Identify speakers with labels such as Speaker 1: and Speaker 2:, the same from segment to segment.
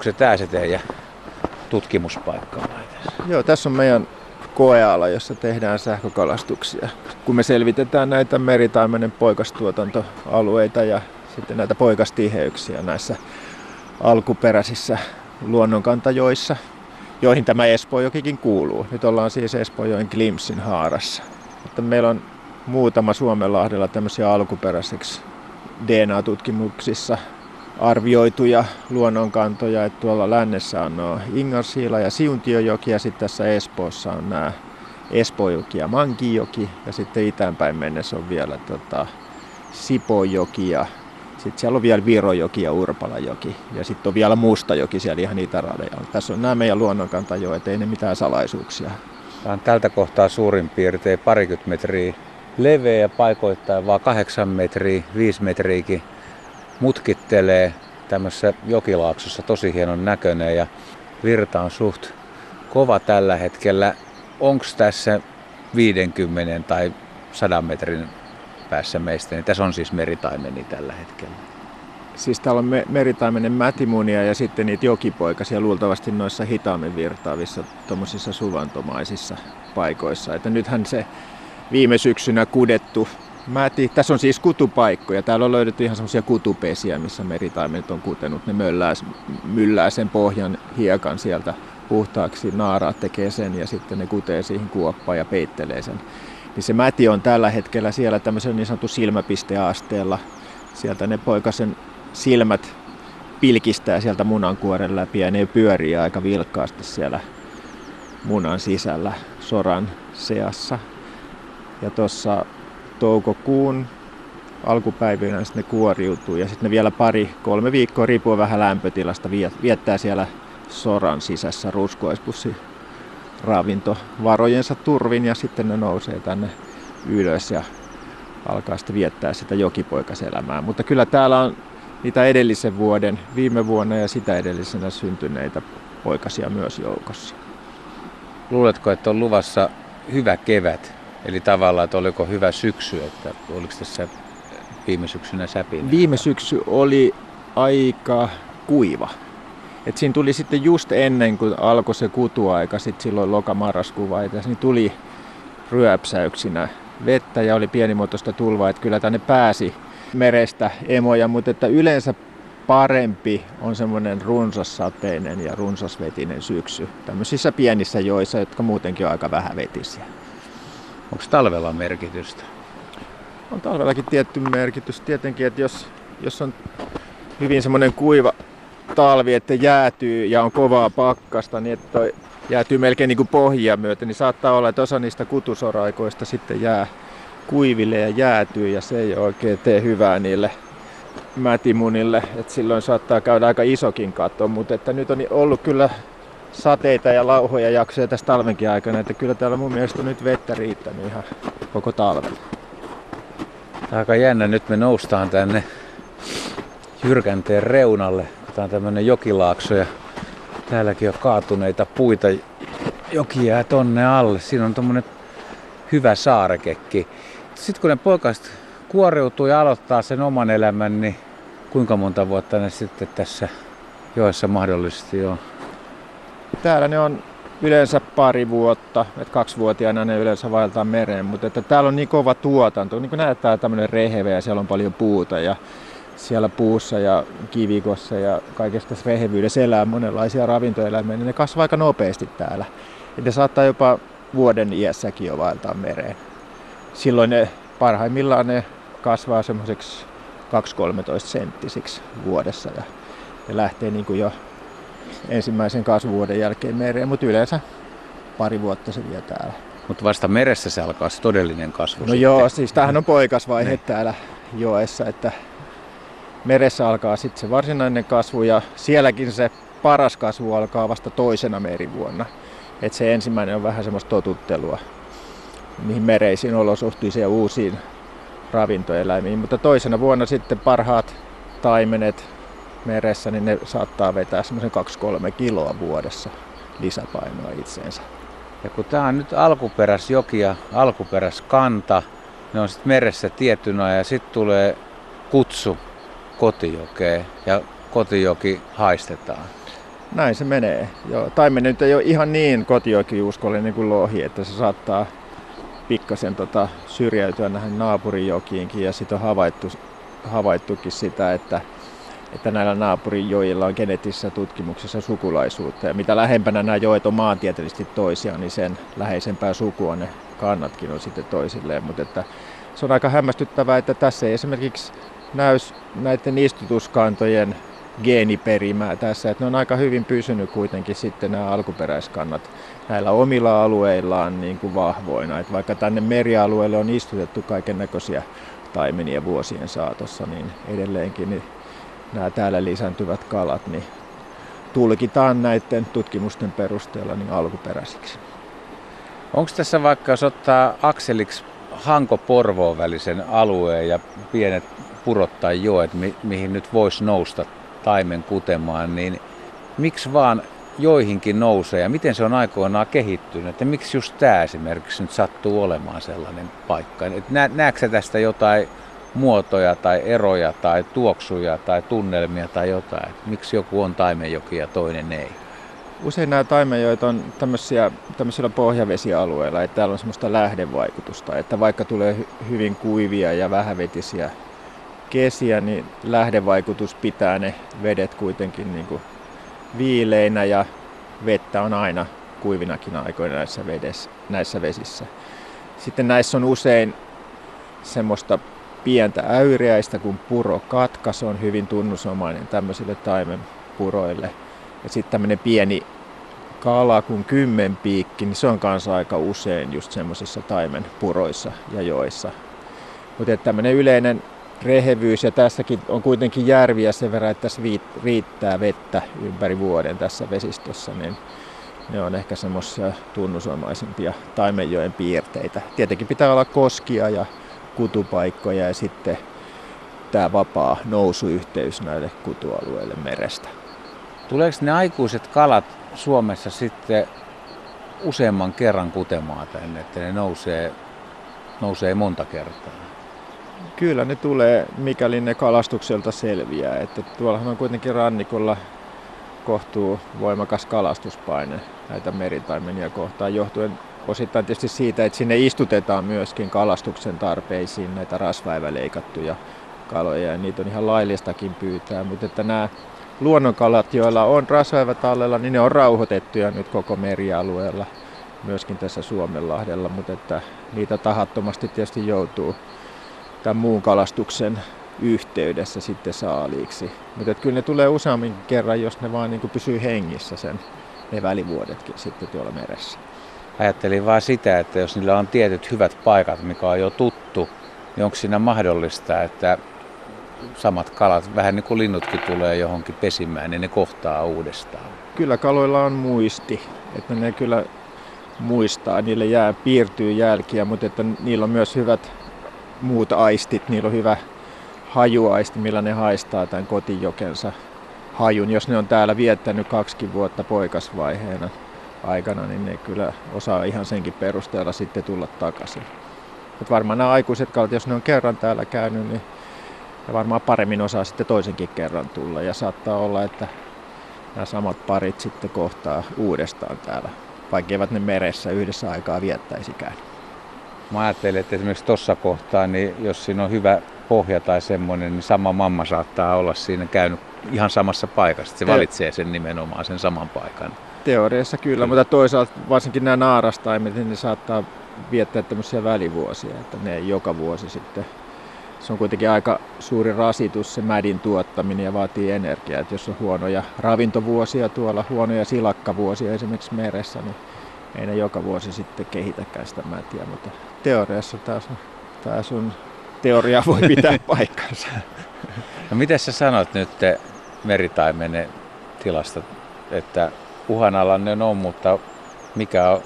Speaker 1: Onko se tämä se teidän tutkimuspaikka?
Speaker 2: Joo, tässä on meidän koeala, jossa tehdään sähkökalastuksia. Kun me selvitetään näitä meritaimenen poikastuotantoalueita ja sitten näitä poikastiheyksiä näissä alkuperäisissä luonnonkantajoissa, joihin tämä Espojokikin kuuluu. Nyt ollaan siis Espojoen Glimpsin haarassa. Mutta meillä on muutama Suomenlahdella tämmöisiä alkuperäiseksi DNA-tutkimuksissa arvioituja luonnonkantoja, että tuolla lännessä on nuo Ingarsiila ja Siuntiojoki ja sitten tässä Espoossa on nämä Espojoki ja Mankijoki ja sitten itäänpäin mennessä on vielä tota, Sipojoki ja sitten siellä on vielä Virojoki ja Urpalajoki ja sitten on vielä Mustajoki siellä ihan itärajalla. Tässä on nämä meidän luonnonkantajoet, ei ne mitään salaisuuksia.
Speaker 1: Tämä on tältä kohtaa suurin piirtein parikymmentä metriä leveä ja paikoittain vaan kahdeksan metriä, viisi metriäkin mutkittelee tämmöisessä jokilaaksossa tosi hienon näköinen ja virta on suht kova tällä hetkellä. Onko tässä 50 tai 100 metrin päässä meistä, niin tässä on siis meritaimeni tällä hetkellä.
Speaker 2: Siis täällä on meritaimenen mätimunia ja sitten niitä jokipoikasia luultavasti noissa hitaammin virtaavissa tuommoisissa suvantomaisissa paikoissa. Että nythän se viime syksynä kudettu mäti. Tässä on siis kutupaikkoja. Täällä on löydetty ihan semmoisia kutupesiä, missä meritaimet on kutenut. Ne möllää, myllää sen pohjan hiekan sieltä puhtaaksi. Naaraat tekee sen ja sitten ne kutee siihen kuoppaan ja peittelee sen. Niin se mäti on tällä hetkellä siellä tämmöisen niin sanotun silmäpisteasteella. Sieltä ne poikasen silmät pilkistää sieltä munankuoren läpi ja ne pyörii aika vilkkaasti siellä munan sisällä soran seassa. Ja tuossa toukokuun alkupäivinä sitten ne kuoriutuu ja sitten ne vielä pari, kolme viikkoa riippuen vähän lämpötilasta viettää siellä soran sisässä ruskoispussi ravintovarojensa turvin ja sitten ne nousee tänne ylös ja alkaa sitten viettää sitä jokipoikaselämää. Mutta kyllä täällä on niitä edellisen vuoden, viime vuonna ja sitä edellisenä syntyneitä poikasia myös joukossa.
Speaker 1: Luuletko, että on luvassa hyvä kevät Eli tavallaan, että oliko hyvä syksy, että oliko tässä viime syksynä säpinä?
Speaker 2: Viime syksy oli aika kuiva. Et siinä tuli sitten just ennen kuin alkoi se kutuaika, sitten silloin loka-marraskuun vaiheessa, niin tuli ryöpsäyksinä vettä ja oli pienimuotoista tulvaa, että kyllä tänne pääsi merestä emoja, mutta että yleensä parempi on semmoinen runsassateinen ja runsasvetinen syksy tämmöisissä pienissä joissa, jotka muutenkin on aika vähävetisiä.
Speaker 1: Onko talvella merkitystä?
Speaker 2: On talvellakin tietty merkitys. Tietenkin, että jos, jos on hyvin semmoinen kuiva talvi, että jäätyy ja on kovaa pakkasta, niin että toi jäätyy melkein niin kuin pohjia myöten, niin saattaa olla, että osa niistä kutusoraikoista sitten jää kuiville ja jäätyy ja se ei oikein tee hyvää niille mätimunille, että silloin saattaa käydä aika isokin katto, mutta että nyt on ollut kyllä sateita ja lauhoja jaksoja tässä talvenkin aikana, että kyllä täällä mun mielestä on nyt vettä riittänyt ihan koko talven.
Speaker 1: Aika jännä, nyt me noustaan tänne Jyrkänteen reunalle. Tämä on tämmönen jokilaakso ja täälläkin on kaatuneita puita. Joki jää tonne alle. Siinä on tommonen hyvä saarekekki. Sitten kun ne poikast kuoriutuu ja aloittaa sen oman elämän, niin kuinka monta vuotta ne sitten tässä joessa mahdollisesti on?
Speaker 2: Täällä ne on yleensä pari vuotta, että kaksivuotiaana ne yleensä vaeltaa mereen, mutta että täällä on niin kova tuotanto, niin kuin näyttää tämmöinen reheve ja siellä on paljon puuta ja siellä puussa ja kivikossa ja kaikessa tässä rehevyydessä elää monenlaisia ravintoeläimiä, niin ne kasvaa aika nopeasti täällä. Ja ne saattaa jopa vuoden iässäkin jo vaeltaa mereen. Silloin ne parhaimmillaan ne kasvaa semmoiseksi 2-13 senttisiksi vuodessa ja, ja lähtee niin kuin jo ensimmäisen kasvuvuoden jälkeen mereen, mutta yleensä pari vuotta se vie täällä.
Speaker 1: Mutta vasta meressä se alkaa se todellinen kasvu
Speaker 2: No sitten. joo, siis tämähän on poikasvaihe niin. täällä joessa, että meressä alkaa sitten se varsinainen kasvu ja sielläkin se paras kasvu alkaa vasta toisena merivuonna. että se ensimmäinen on vähän semmoista totuttelua niihin mereisiin olosuhteisiin ja uusiin ravintoeläimiin, mutta toisena vuonna sitten parhaat taimenet, meressä, niin ne saattaa vetää semmoisen 2-3 kiloa vuodessa lisäpainoa itseensä.
Speaker 1: Ja kun tämä on nyt alkuperäisjoki ja alkuperäiskanta, ne on sitten meressä tiettynä ja sitten tulee kutsu kotijokeen ja kotijoki haistetaan.
Speaker 2: Näin se menee. Joo, taimen nyt ei ole ihan niin kotijokiuskollinen kuin lohi, että se saattaa pikkasen tota, syrjäytyä näihin naapurijokiinkin ja sitten on havaittu, havaittukin sitä, että, että näillä naapurijoilla on geneettisessä tutkimuksessa sukulaisuutta. Ja mitä lähempänä nämä joet on maantieteellisesti toisiaan, niin sen läheisempää sukua ne kannatkin on sitten toisilleen, mutta että se on aika hämmästyttävää, että tässä ei esimerkiksi näy näiden istutuskantojen geeniperimää tässä, että ne on aika hyvin pysynyt kuitenkin sitten nämä alkuperäiskannat näillä omilla alueillaan niin kuin vahvoina. Että vaikka tänne merialueelle on istutettu kaiken näköisiä taimenia vuosien saatossa, niin edelleenkin niin nämä täällä lisääntyvät kalat niin tulkitaan näiden tutkimusten perusteella niin alkuperäisiksi.
Speaker 1: Onko tässä vaikka, jos ottaa akseliksi Hanko-Porvoon välisen alueen ja pienet purot tai joet, mi- mihin nyt voisi nousta taimen kutemaan, niin miksi vaan joihinkin nousee ja miten se on aikoinaan kehittynyt, että miksi just tämä esimerkiksi nyt sattuu olemaan sellainen paikka. Nä, näetkö tästä jotain muotoja tai eroja tai tuoksuja tai tunnelmia tai jotain, miksi joku on taimenjoki ja toinen ei?
Speaker 2: Usein nämä taimenjoet on tämmöisiä, tämmöisillä pohjavesialueilla, että täällä on semmoista lähdevaikutusta, että vaikka tulee hyvin kuivia ja vähävetisiä kesiä, niin lähdevaikutus pitää ne vedet kuitenkin niin kuin viileinä ja vettä on aina kuivinakin aikoina näissä, vedessä, näissä vesissä. Sitten näissä on usein semmoista pientä äyriäistä kuin purokatka, se on hyvin tunnusomainen tämmöisille taimenpuroille. Ja sitten tämmöinen pieni kala kuin kymmenpiikki, niin se on kanssa aika usein just semmoisissa taimenpuroissa ja joissa. Mutta tämmöinen yleinen rehevyys ja tässäkin on kuitenkin järviä sen verran, että tässä riittää vettä ympäri vuoden tässä vesistössä, niin ne on ehkä semmoisia tunnusomaisimpia taimenjoen piirteitä. Tietenkin pitää olla koskia ja kutupaikkoja ja sitten tämä vapaa nousuyhteys näille kutualueille merestä.
Speaker 1: Tuleeko ne aikuiset kalat Suomessa sitten useamman kerran kutemaan tänne, että ne nousee, nousee monta kertaa?
Speaker 2: Kyllä ne tulee, mikäli ne kalastukselta selviää. Että tuollahan on kuitenkin rannikolla kohtuu voimakas kalastuspaine näitä meritaimenia kohtaan johtuen osittain tietysti siitä, että sinne istutetaan myöskin kalastuksen tarpeisiin näitä rasvaeväleikattuja kaloja ja niitä on ihan laillistakin pyytää, mutta että nämä luonnonkalat, joilla on rasvaevät allella, niin ne on rauhoitettuja nyt koko merialueella, myöskin tässä Suomenlahdella, mutta että niitä tahattomasti tietysti joutuu tämän muun kalastuksen yhteydessä sitten saaliiksi. Mutta kyllä ne tulee useammin kerran, jos ne vaan niin pysyy hengissä sen ne välivuodetkin sitten tuolla meressä.
Speaker 1: Ajattelin vaan sitä, että jos niillä on tietyt hyvät paikat, mikä on jo tuttu, niin onko siinä mahdollista, että samat kalat, vähän niin kuin linnutkin tulee johonkin pesimään, niin ne kohtaa uudestaan?
Speaker 2: Kyllä kaloilla on muisti, että ne kyllä muistaa, niille jää, piirtyy jälkiä, mutta että niillä on myös hyvät muut aistit, niillä on hyvä hajuaisti, millä ne haistaa tämän kotijokensa hajun. Jos ne on täällä viettänyt kaksi vuotta poikasvaiheena aikana, niin ne kyllä osaa ihan senkin perusteella sitten tulla takaisin. Et varmaan nämä aikuiset kalat, jos ne on kerran täällä käynyt, niin ne varmaan paremmin osaa sitten toisenkin kerran tulla. Ja saattaa olla, että nämä samat parit sitten kohtaa uudestaan täällä, vaikka eivät ne meressä yhdessä aikaa viettäisikään.
Speaker 1: Mä ajattelen, että esimerkiksi tuossa kohtaa, niin jos siinä on hyvä pohja tai semmoinen, niin sama mamma saattaa olla siinä käynyt ihan samassa paikassa. Se valitsee sen nimenomaan sen saman paikan.
Speaker 2: Teoriassa kyllä, mutta toisaalta varsinkin nämä naarastaimet, niin ne saattaa viettää tämmöisiä välivuosia, että ne ei joka vuosi sitten se on kuitenkin aika suuri rasitus se mädin tuottaminen ja vaatii energiaa. Että jos on huonoja ravintovuosia tuolla, huonoja silakkavuosia esimerkiksi meressä, niin ei ne joka vuosi sitten kehitäkään sitä mätiä, mutta teoriassa taas tämä sun teoria voi pitää paikkansa.
Speaker 1: No miten sä sanot nyt meritaimenen tilasta, että uhanalainen on, mutta mikä on,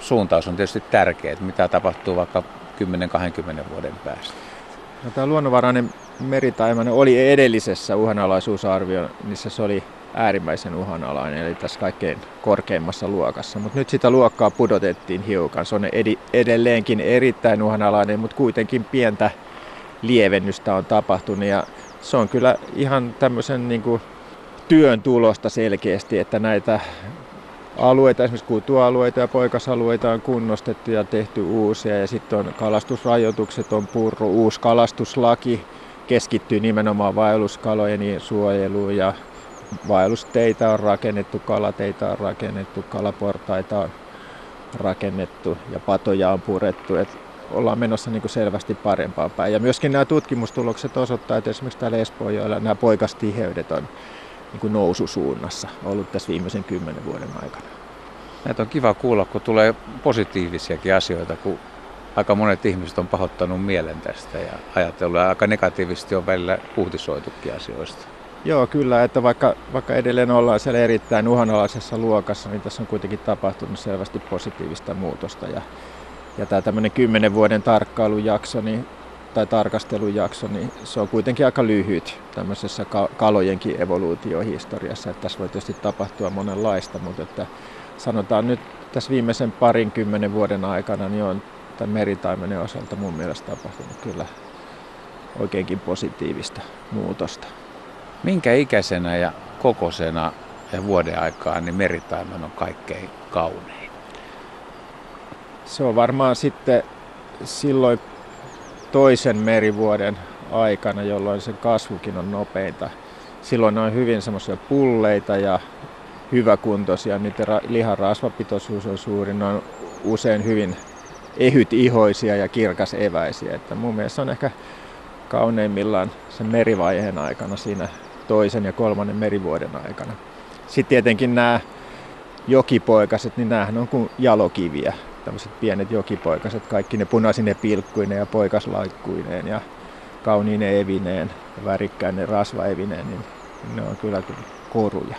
Speaker 1: suuntaus on tietysti tärkeä, että mitä tapahtuu vaikka 10-20 vuoden päästä?
Speaker 2: No, tämä luonnonvarainen meritaimainen oli edellisessä uhanalaisuusarvioinnissa, se oli äärimmäisen uhanalainen, eli tässä kaikkein korkeimmassa luokassa. Mutta nyt sitä luokkaa pudotettiin hiukan. Se on edelleenkin erittäin uhanalainen, mutta kuitenkin pientä lievennystä on tapahtunut. Ja se on kyllä ihan tämmöisen niin kuin työn tulosta selkeästi, että näitä alueita, esimerkiksi kutualueita ja poikasalueita on kunnostettu ja tehty uusia ja sitten on kalastusrajoitukset on purru, uusi kalastuslaki keskittyy nimenomaan vaelluskalojen suojeluun ja vaellusteitä on rakennettu, kalateita on rakennettu, kalaportaita on rakennettu ja patoja on purettu. Et ollaan menossa niin kuin selvästi parempaan päin. Ja myöskin nämä tutkimustulokset osoittaa, että esimerkiksi täällä Espoonjoella nämä poikastiheydet on niin kuin noususuunnassa ollut tässä viimeisen kymmenen vuoden aikana.
Speaker 1: Näitä on kiva kuulla, kun tulee positiivisiakin asioita, kun aika monet ihmiset on pahoittanut mielen tästä ja ajatellut, ja aika negatiivisesti on välillä uutisoitukin asioista.
Speaker 2: Joo, kyllä, että vaikka, vaikka edelleen ollaan siellä erittäin uhanalaisessa luokassa, niin tässä on kuitenkin tapahtunut selvästi positiivista muutosta. Ja, ja tämä tämmöinen kymmenen vuoden tarkkailujakso niin, tai tarkastelujakso, niin se on kuitenkin aika lyhyt tämmöisessä kalojenkin evoluutiohistoriassa. Että tässä voi tietysti tapahtua monenlaista, mutta että sanotaan nyt tässä viimeisen parin kymmenen vuoden aikana niin on tämän meritaimenen osalta mun mielestä tapahtunut kyllä oikeinkin positiivista muutosta.
Speaker 1: Minkä ikäisenä ja kokosena ja vuoden aikaan niin meritaimen on kaikkein kaunein?
Speaker 2: Se on varmaan sitten silloin toisen merivuoden aikana, jolloin sen kasvukin on nopeinta. Silloin ne on hyvin semmoisia pulleita ja hyväkuntoisia, niiden lihan rasvapitoisuus on suuri, ne on usein hyvin ehyt ihoisia ja kirkas eväisiä. Että mun mielestä on ehkä kauneimmillaan sen merivaiheen aikana siinä toisen ja kolmannen merivuoden aikana. Sitten tietenkin nämä jokipoikaset, niin nämähän on kuin jalokiviä. Tämmöiset pienet jokipoikaset, kaikki ne punaisine pilkkuineen ja poikaslaikkuineen ja kauniine evineen ja värikkäinen rasvaevineen, niin ne on kyllä koruja.